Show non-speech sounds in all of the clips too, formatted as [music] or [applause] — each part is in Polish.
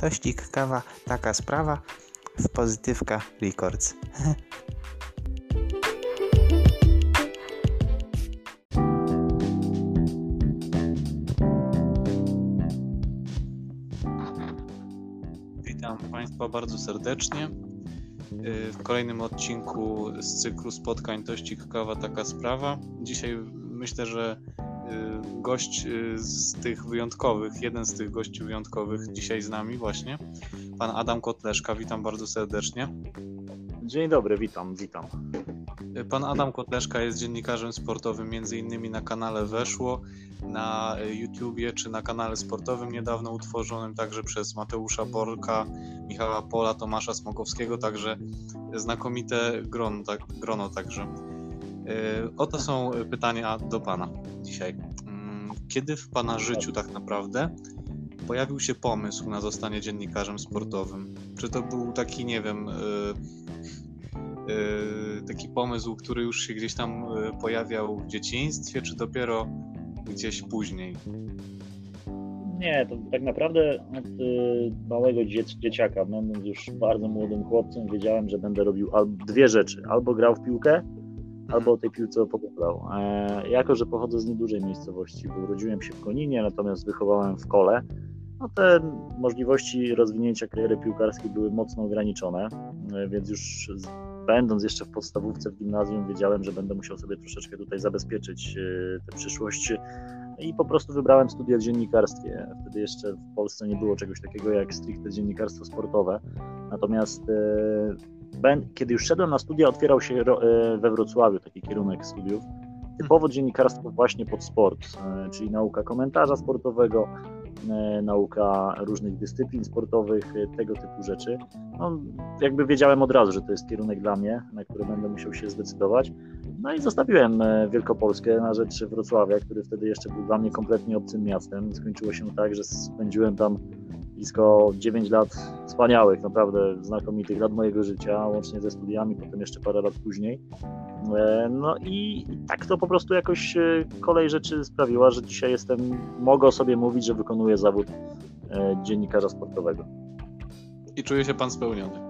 Tościk, kawa, taka sprawa w Pozytywka Records. [laughs] Witam Państwa bardzo serdecznie w kolejnym odcinku z cyklu spotkań Tościk Kawa Taka Sprawa. Dzisiaj myślę, że gość y, z tych wyjątkowych, jeden z tych gości wyjątkowych dzisiaj z nami właśnie, pan Adam Kotleszka. Witam bardzo serdecznie. Dzień dobry, witam, witam. Pan Adam Kotleszka jest dziennikarzem sportowym między innymi na kanale Weszło, na YouTubie czy na kanale sportowym niedawno utworzonym także przez Mateusza Borka, Michała Pola, Tomasza Smokowskiego, także znakomite grono, tak, grono także. E, oto są pytania do Pana dzisiaj. Mm, kiedy w Pana życiu tak naprawdę pojawił się pomysł na zostanie dziennikarzem sportowym? Czy to był taki, nie wiem, e, e, taki pomysł, który już się gdzieś tam pojawiał w dzieciństwie, czy dopiero gdzieś później? Nie, to tak naprawdę od małego dzieciaka, będąc już bardzo młodym chłopcem, wiedziałem, że będę robił dwie rzeczy. Albo grał w piłkę, albo o tej piłce opowiadał. E, jako, że pochodzę z niedużej miejscowości, bo urodziłem się w Koninie, natomiast wychowałem w Kole, no te możliwości rozwinięcia kariery piłkarskiej były mocno ograniczone, e, więc już będąc jeszcze w podstawówce w gimnazjum wiedziałem, że będę musiał sobie troszeczkę tutaj zabezpieczyć e, tę przyszłość i po prostu wybrałem studia w dziennikarstwie. Wtedy jeszcze w Polsce nie było czegoś takiego jak stricte dziennikarstwo sportowe. Natomiast kiedy już szedłem na studia, otwierał się e, we Wrocławiu taki kierunek studiów. Typowo dziennikarstwo właśnie pod sport, e, czyli nauka komentarza sportowego, e, nauka różnych dyscyplin sportowych, tego typu rzeczy. No, jakby wiedziałem od razu, że to jest kierunek dla mnie, na który będę musiał się zdecydować. No i zostawiłem Wielkopolskę na rzecz Wrocławia, który wtedy jeszcze był dla mnie kompletnie obcym miastem. Skończyło się tak, że spędziłem tam blisko 9 lat wspaniałych, naprawdę znakomitych lat mojego życia, łącznie ze studiami, potem jeszcze parę lat później. E, no i tak to po prostu jakoś e, kolej rzeczy sprawiła, że dzisiaj jestem, mogę sobie mówić, że wykonuję zawód e, dziennikarza sportowego. I czuje się pan spełniony?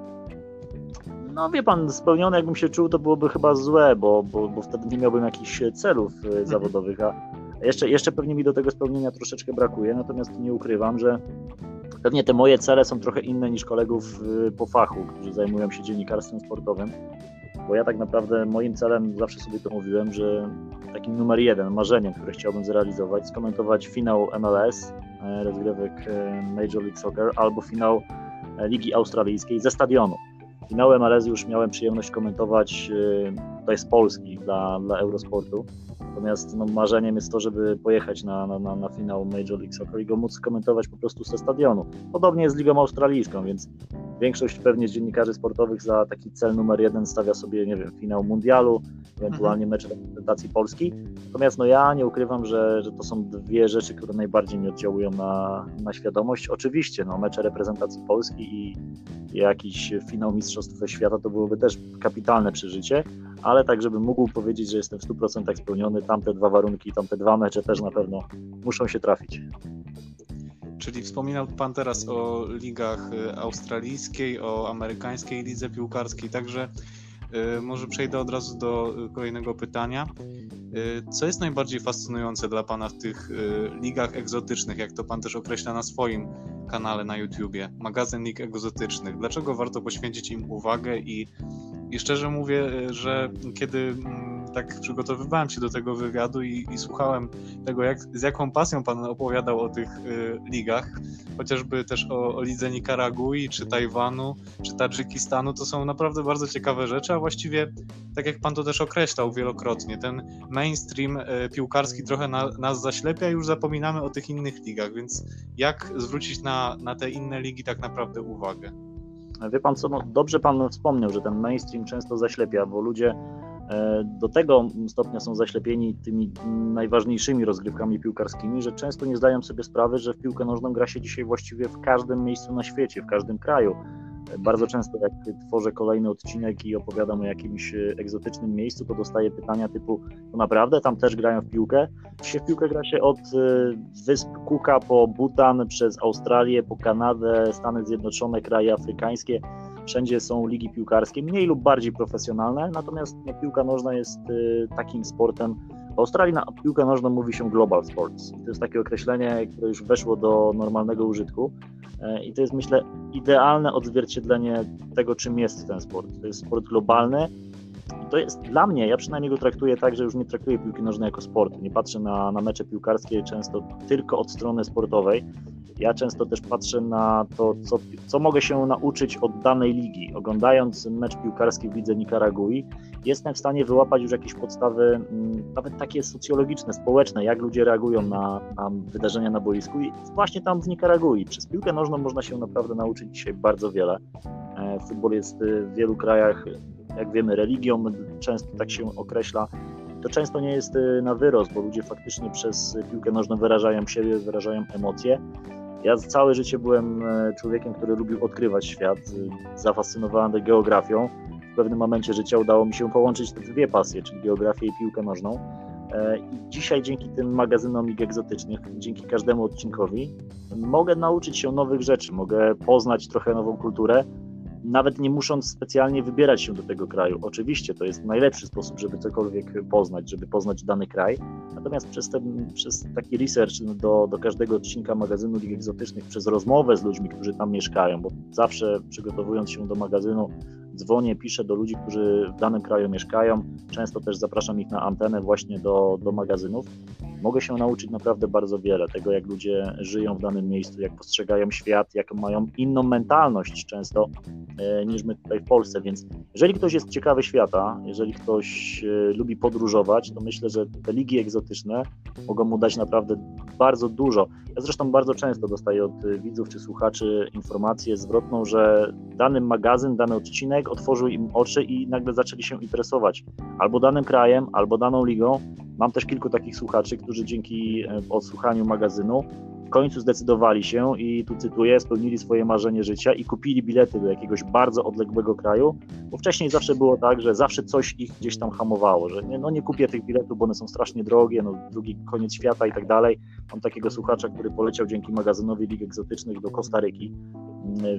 No wie pan, spełniony jakbym się czuł, to byłoby chyba złe, bo, bo, bo wtedy nie miałbym jakichś celów mhm. zawodowych, a jeszcze, jeszcze pewnie mi do tego spełnienia troszeczkę brakuje, natomiast nie ukrywam, że Pewnie te moje cele są trochę inne niż kolegów y, po fachu, którzy zajmują się dziennikarstwem sportowym, bo ja tak naprawdę moim celem, zawsze sobie to mówiłem, że takim numer jeden, marzeniem, które chciałbym zrealizować, skomentować finał MLS, e, rozgrywek e, Major League Soccer, albo finał e, Ligi Australijskiej ze stadionu. Finały MLS już miałem przyjemność komentować tutaj z Polski dla, dla Eurosportu. Natomiast no, marzeniem jest to, żeby pojechać na, na, na finał Major League Soccer i go móc komentować po prostu ze stadionu. Podobnie jest z Ligą Australijską, więc większość pewnie z dziennikarzy sportowych za taki cel numer jeden stawia sobie, nie wiem, finał mundialu, ewentualnie mhm. mecz reprezentacji Polski. Natomiast no ja nie ukrywam, że, że to są dwie rzeczy, które najbardziej mi oddziałują na, na świadomość. Oczywiście, no, mecze reprezentacji Polski i, i jakiś finał Mistrzostw Świata to byłoby też kapitalne przeżycie, ale tak, żebym mógł powiedzieć, że jestem w 100% spełniony, tamte dwa warunki, tamte dwa mecze też na pewno muszą się trafić. Czyli wspominał Pan teraz o ligach y, australijskiej, o amerykańskiej lidze piłkarskiej, także y, może przejdę od razu do y, kolejnego pytania. Co jest najbardziej fascynujące dla Pana w tych ligach egzotycznych, jak to Pan też określa na swoim kanale na YouTubie, magazyn lig egzotycznych? Dlaczego warto poświęcić im uwagę i i szczerze mówię, że kiedy mm, tak przygotowywałem się do tego wywiadu i, i słuchałem tego, jak, z jaką pasją pan opowiadał o tych y, ligach, chociażby też o, o lidze Nikaragui, czy Tajwanu, czy Tadżykistanu, to są naprawdę bardzo ciekawe rzeczy, a właściwie, tak jak pan to też określał wielokrotnie, ten mainstream y, piłkarski trochę na, nas zaślepia i już zapominamy o tych innych ligach, więc jak zwrócić na, na te inne ligi tak naprawdę uwagę? Wie pan co, no dobrze pan wspomniał, że ten mainstream często zaślepia, bo ludzie do tego stopnia są zaślepieni tymi najważniejszymi rozgrywkami piłkarskimi, że często nie zdają sobie sprawy, że w piłkę nożną gra się dzisiaj właściwie w każdym miejscu na świecie, w każdym kraju. Bardzo często jak tworzę kolejny odcinek i opowiadam o jakimś egzotycznym miejscu, to dostaję pytania typu, to naprawdę tam też grają w piłkę? Dzisiaj w piłkę gra się od wysp Kuka po Butan, przez Australię, po Kanadę, Stany Zjednoczone, kraje afrykańskie. Wszędzie są ligi piłkarskie, mniej lub bardziej profesjonalne, natomiast no, piłka nożna jest takim sportem, w Australii na piłkę nożną mówi się global sports. To jest takie określenie, które już weszło do normalnego użytku e, i to jest myślę idealne odzwierciedlenie tego, czym jest ten sport. To jest sport globalny. To jest dla mnie, ja przynajmniej go traktuję tak, że już nie traktuję piłki nożnej jako sport. Nie patrzę na, na mecze piłkarskie często tylko od strony sportowej. Ja często też patrzę na to, co, co mogę się nauczyć od danej ligi. Oglądając mecz piłkarski w lidze Nikaragui, jestem w stanie wyłapać już jakieś podstawy, mm, nawet takie socjologiczne, społeczne, jak ludzie reagują na, na wydarzenia na boisku i właśnie tam w Nikaragui. Przez piłkę nożną można się naprawdę nauczyć dzisiaj bardzo wiele. E, futbol jest w wielu krajach, jak wiemy, religią, często tak się określa. To często nie jest y, na wyrost, bo ludzie faktycznie przez piłkę nożną wyrażają siebie, wyrażają emocje. Ja całe życie byłem e, człowiekiem, który lubił odkrywać świat, zafascynowany geografią w pewnym momencie życia udało mi się połączyć te dwie pasje, czyli geografię i piłkę nożną. E, I dzisiaj dzięki tym magazynom lig egzotycznych, dzięki każdemu odcinkowi, mogę nauczyć się nowych rzeczy, mogę poznać trochę nową kulturę, nawet nie musząc specjalnie wybierać się do tego kraju. Oczywiście to jest najlepszy sposób, żeby cokolwiek poznać, żeby poznać dany kraj. Natomiast przez, ten, przez taki research do, do każdego odcinka magazynu Lig Egzotycznych, przez rozmowę z ludźmi, którzy tam mieszkają, bo zawsze przygotowując się do magazynu, dzwonię, piszę do ludzi, którzy w danym kraju mieszkają. Często też zapraszam ich na antenę właśnie do, do magazynów. Mogę się nauczyć naprawdę bardzo wiele tego, jak ludzie żyją w danym miejscu, jak postrzegają świat, jak mają inną mentalność często e, niż my tutaj w Polsce. Więc jeżeli ktoś jest ciekawy świata, jeżeli ktoś e, lubi podróżować, to myślę, że te ligi egzotyczne mogą mu dać naprawdę bardzo dużo. Ja zresztą bardzo często dostaję od widzów czy słuchaczy informację zwrotną, że dany magazyn, dany odcinek otworzył im oczy i nagle zaczęli się interesować albo danym krajem, albo daną ligą. Mam też kilku takich słuchaczy, którzy dzięki e, odsłuchaniu magazynu w końcu zdecydowali się i tu cytuję, spełnili swoje marzenie życia i kupili bilety do jakiegoś bardzo odległego kraju, bo wcześniej zawsze było tak, że zawsze coś ich gdzieś tam hamowało, że nie, no nie kupię tych biletów, bo one są strasznie drogie, no drugi koniec świata i tak dalej. Mam takiego słuchacza, który poleciał dzięki magazynowi Lig Egzotycznych do Kostaryki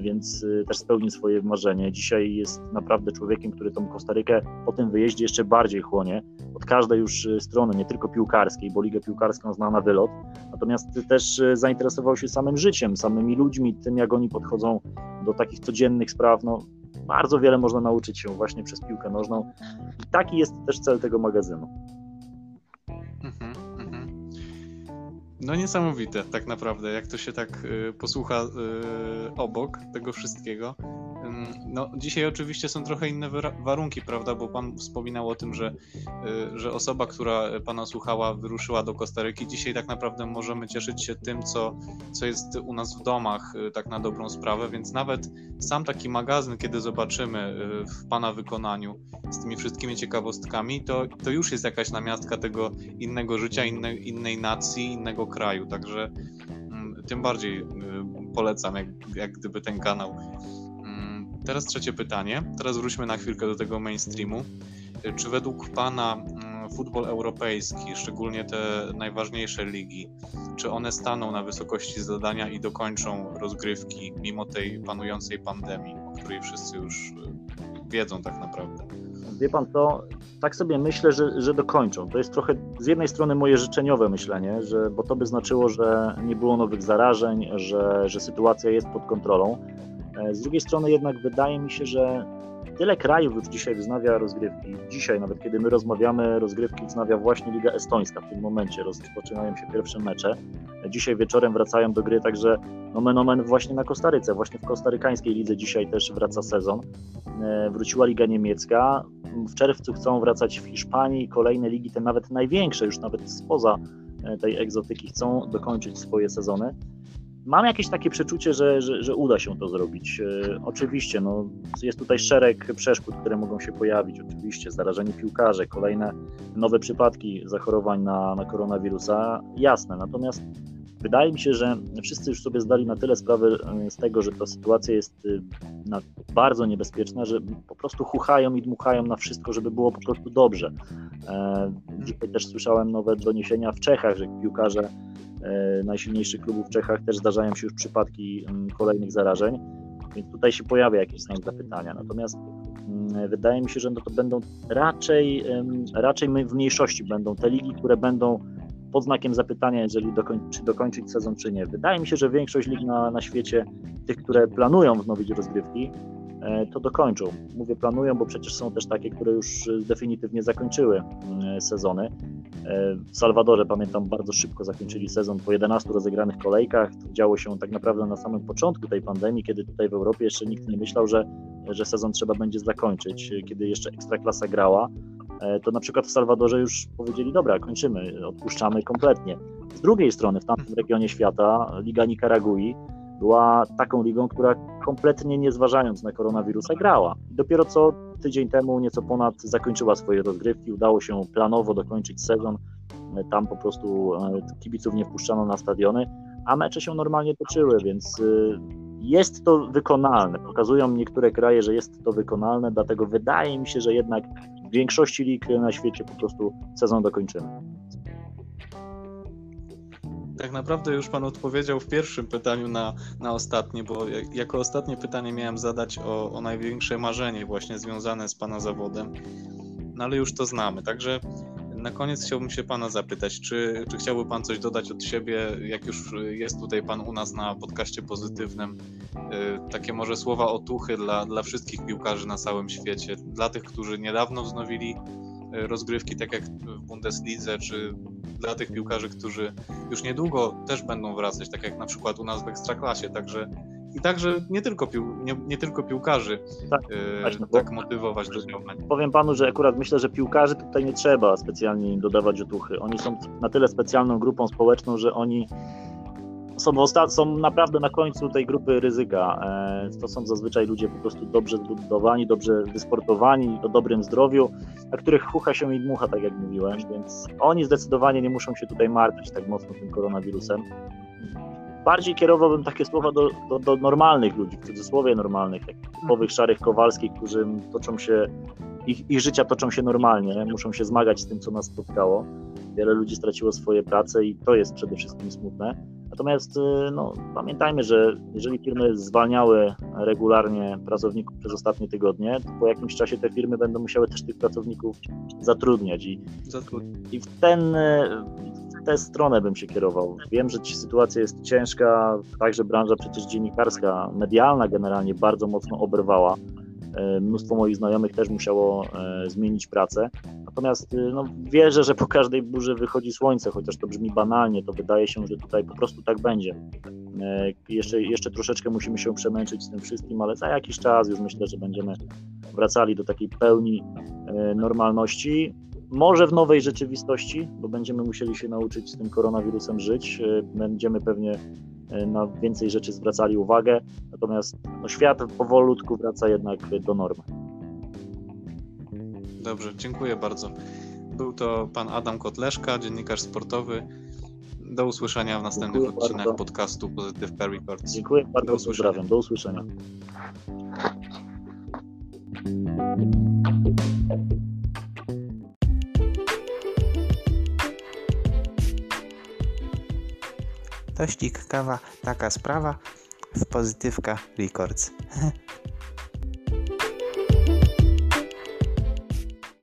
więc y, też spełnił swoje marzenie. Dzisiaj jest naprawdę człowiekiem, który tą Kostarykę po tym wyjeździe jeszcze bardziej chłonie, od każdej już y, strony, nie tylko piłkarskiej, bo ligę piłkarską zna na wylot, natomiast też zainteresował się samym życiem, samymi ludźmi, tym jak oni podchodzą do takich codziennych spraw. No, bardzo wiele można nauczyć się właśnie przez piłkę nożną i taki jest też cel tego magazynu. No niesamowite tak naprawdę, jak to się tak y, posłucha y, obok tego wszystkiego. No, dzisiaj oczywiście są trochę inne warunki, prawda? Bo pan wspominał o tym, że, y, że osoba, która pana słuchała, wyruszyła do Kostaryki. Dzisiaj tak naprawdę możemy cieszyć się tym, co, co jest u nas w domach, y, tak na dobrą sprawę. Więc nawet sam taki magazyn, kiedy zobaczymy y, w pana wykonaniu z tymi wszystkimi ciekawostkami, to, to już jest jakaś namiastka tego innego życia, inne, innej nacji, innego kraju. Także mm, tym bardziej polecam, jak, jak gdyby ten kanał. Teraz trzecie pytanie. Teraz wróćmy na chwilkę do tego mainstreamu. Czy według Pana mm, futbol europejski, szczególnie te najważniejsze ligi, czy one staną na wysokości zadania i dokończą rozgrywki mimo tej panującej pandemii, o której wszyscy już y, wiedzą tak naprawdę? Wie pan co, tak sobie myślę, że, że dokończą. To jest trochę z jednej strony moje życzeniowe myślenie, że, bo to by znaczyło, że nie było nowych zarażeń, że, że sytuacja jest pod kontrolą. E, z drugiej strony jednak wydaje mi się, że tyle krajów już dzisiaj wznawia rozgrywki. Dzisiaj, nawet kiedy my rozmawiamy, rozgrywki wznawia właśnie Liga Estońska. W tym momencie rozpoczynają się pierwsze mecze. Dzisiaj wieczorem wracają do gry także nomen omen właśnie na Kostaryce. Właśnie w kostarykańskiej lidze dzisiaj też wraca sezon. E, wróciła Liga Niemiecka. W czerwcu chcą wracać w Hiszpanii. Kolejne ligi, te nawet największe, już nawet spoza e, tej egzotyki, chcą dokończyć swoje sezony. Mam jakieś takie przeczucie, że, że, że, uda się to zrobić. E, oczywiście, no, jest tutaj szereg przeszkód, które mogą się pojawić. Oczywiście, zarażeni piłkarze, kolejne nowe przypadki zachorowań na, na koronawirusa, jasne. Natomiast wydaje mi się, że wszyscy już sobie zdali na tyle sprawę e, z tego, że ta sytuacja jest e, bardzo niebezpieczna, że po prostu chuchają i dmuchają na wszystko, żeby było po prostu dobrze. Dzisiaj też słyszałem nowe doniesienia w Czechach, że piłkarze najsilniejszych klubów w Czechach też zdarzają się już przypadki m, kolejnych zarażeń, więc tutaj się pojawia jakiś znak zapytania. Natomiast m, wydaje mi się, że no to będą raczej, raczej w mniejszości będą te ligi, które będą pod znakiem zapytania, jeżeli dokoń, czy dokończyć sezon, czy nie. Wydaje mi się, że większość lig na, na świecie, tych, które planują wznowić rozgrywki, e, to dokończą. Mówię planują, bo przecież są też takie, które już e, definitywnie zakończyły mm, sezony. E, W Salwadorze pamiętam bardzo szybko zakończyli sezon po 11 rozegranych kolejkach. To działo się tak naprawdę na samym początku tej pandemii, kiedy tutaj w Europie jeszcze nikt nie myślał, że, że sezon trzeba będzie zakończyć, kiedy jeszcze ekstraklasa grała to na przykład w Salwadorze już powiedzieli, dobra, kończymy, odpuszczamy kompletnie. Z drugiej strony, w tamtym regionie świata, Liga Nikaragui była taką ligą, która kompletnie nie zważając na koronawirusa grała. Dopiero co tydzień temu, nieco ponad, zakończyła swoje rozgrywki, udało się planowo dokończyć sezon. Tam po prostu kibiców nie wpuszczano na stadiony, a mecze się normalnie toczyły, więc jest to wykonalne. Pokazują niektóre kraje, że jest to wykonalne, dlatego wydaje mi się, że jednak w większości lig na świecie po prostu sezon dokończymy. Tak naprawdę już Pan odpowiedział w pierwszym pytaniu na, na ostatnie, bo jako ostatnie pytanie miałem zadać o, o największe marzenie właśnie związane z Pana zawodem, no ale już to znamy, także na koniec chciałbym się Pana zapytać, czy, czy chciałby Pan coś dodać od siebie, jak już jest tutaj Pan u nas na podcaście pozytywnym, takie może słowa otuchy dla, dla wszystkich piłkarzy na całym świecie, dla tych, którzy niedawno wznowili rozgrywki, tak jak w Bundeslidze, czy dla tych piłkarzy, którzy już niedługo też będą wracać, tak jak na przykład u nas w Ekstraklasie, także i także nie tylko, pił, nie, nie tylko piłkarzy tak, yy, właśnie, tak motywować do. Powiem panu, że akurat myślę, że piłkarzy tutaj nie trzeba specjalnie dodawać otuchy. Oni są na tyle specjalną grupą społeczną, że oni są, są naprawdę na końcu tej grupy ryzyka. To są zazwyczaj ludzie po prostu dobrze zbudowani, dobrze wysportowani, o dobrym zdrowiu, na których chucha się i dmucha, tak jak mówiłem, więc oni zdecydowanie nie muszą się tutaj martwić tak mocno tym koronawirusem. Bardziej kierowałbym takie słowa do, do, do normalnych ludzi, w cudzysłowie normalnych, takich typowych szarych Kowalskich, którzy toczą się, ich, ich życia toczą się normalnie, muszą się zmagać z tym, co nas spotkało. Wiele ludzi straciło swoje prace i to jest przede wszystkim smutne. Natomiast no, pamiętajmy, że jeżeli firmy zwalniały regularnie pracowników przez ostatnie tygodnie, to po jakimś czasie te firmy będą musiały też tych pracowników zatrudniać i, i w ten w tę stronę bym się kierował. Wiem, że sytuacja jest ciężka, także branża przecież dziennikarska, medialna generalnie bardzo mocno oberwała. Mnóstwo moich znajomych też musiało zmienić pracę. Natomiast no, wierzę, że po każdej burzy wychodzi słońce, chociaż to brzmi banalnie, to wydaje się, że tutaj po prostu tak będzie. Jeszcze, jeszcze troszeczkę musimy się przemęczyć z tym wszystkim, ale za jakiś czas już myślę, że będziemy wracali do takiej pełni normalności. Może w nowej rzeczywistości, bo będziemy musieli się nauczyć z tym koronawirusem żyć. Będziemy pewnie na więcej rzeczy zwracali uwagę, natomiast no, świat powolutku wraca jednak do normy. Dobrze, dziękuję bardzo. Był to pan Adam Kotleszka, dziennikarz sportowy. Do usłyszenia w następnych dziękuję odcinkach bardzo. podcastu Positive Pair Records. Dziękuję bardzo, do usłyszenia. pozdrawiam. Do usłyszenia. Tościk, kawa, taka sprawa w Pozytywka Records. [laughs]